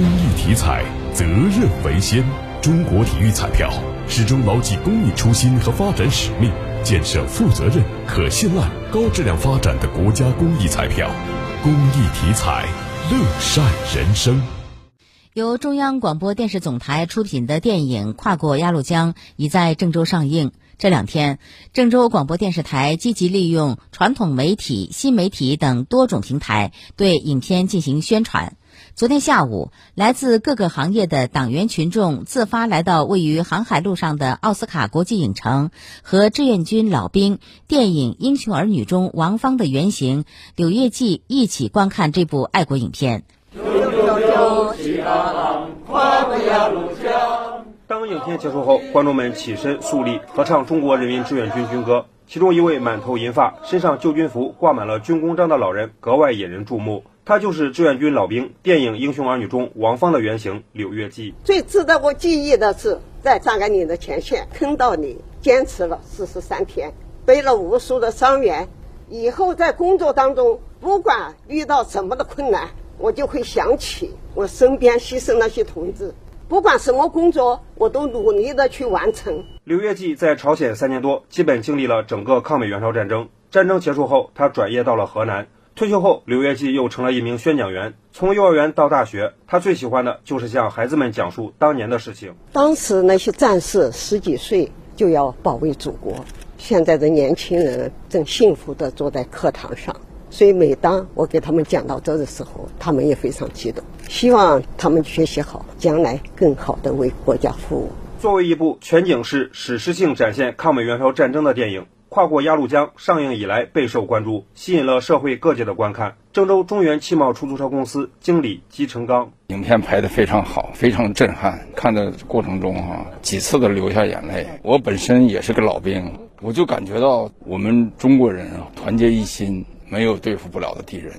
公益体彩，责任为先。中国体育彩票始终牢记公益初心和发展使命，建设负责任、可信赖、高质量发展的国家公益彩票。公益体彩，乐善人生。由中央广播电视总台出品的电影《跨过鸭绿江》已在郑州上映。这两天，郑州广播电视台积极利用传统媒体、新媒体等多种平台对影片进行宣传。昨天下午，来自各个行业的党员群众自发来到位于航海路上的奥斯卡国际影城，和志愿军老兵电影《英雄儿女》中王芳的原型柳月季一起观看这部爱国影片。当影片结束后，观众们起身肃立，合唱中国人民志愿军军歌。其中一位满头银发、身上旧军服、挂满了军功章的老人格外引人注目。他就是志愿军老兵，电影《英雄儿女》中王芳的原型柳月季。最值得我记忆的是，在张甘岭的前线坑到你，坚持了四十三天，背了无数的伤员。以后在工作当中，不管遇到什么的困难，我就会想起我身边牺牲那些同志。不管什么工作，我都努力的去完成。柳月季在朝鲜三年多，基本经历了整个抗美援朝战争。战争结束后，他转业到了河南。退休后，刘月季又成了一名宣讲员。从幼儿园到大学，他最喜欢的就是向孩子们讲述当年的事情。当时那些战士十几岁就要保卫祖国，现在的年轻人正幸福的坐在课堂上。所以，每当我给他们讲到这的时候，他们也非常激动，希望他们学习好，将来更好的为国家服务。作为一部全景式、史诗性展现抗美援朝战争的电影，《跨过鸭绿江》上映以来备受关注，吸引了社会各界的观看。郑州中原汽贸出租车公司经理姬成刚：影片拍得非常好，非常震撼，看的过程中哈几次的流下眼泪。我本身也是个老兵，我就感觉到我们中国人啊团结一心。没有对付不了的敌人。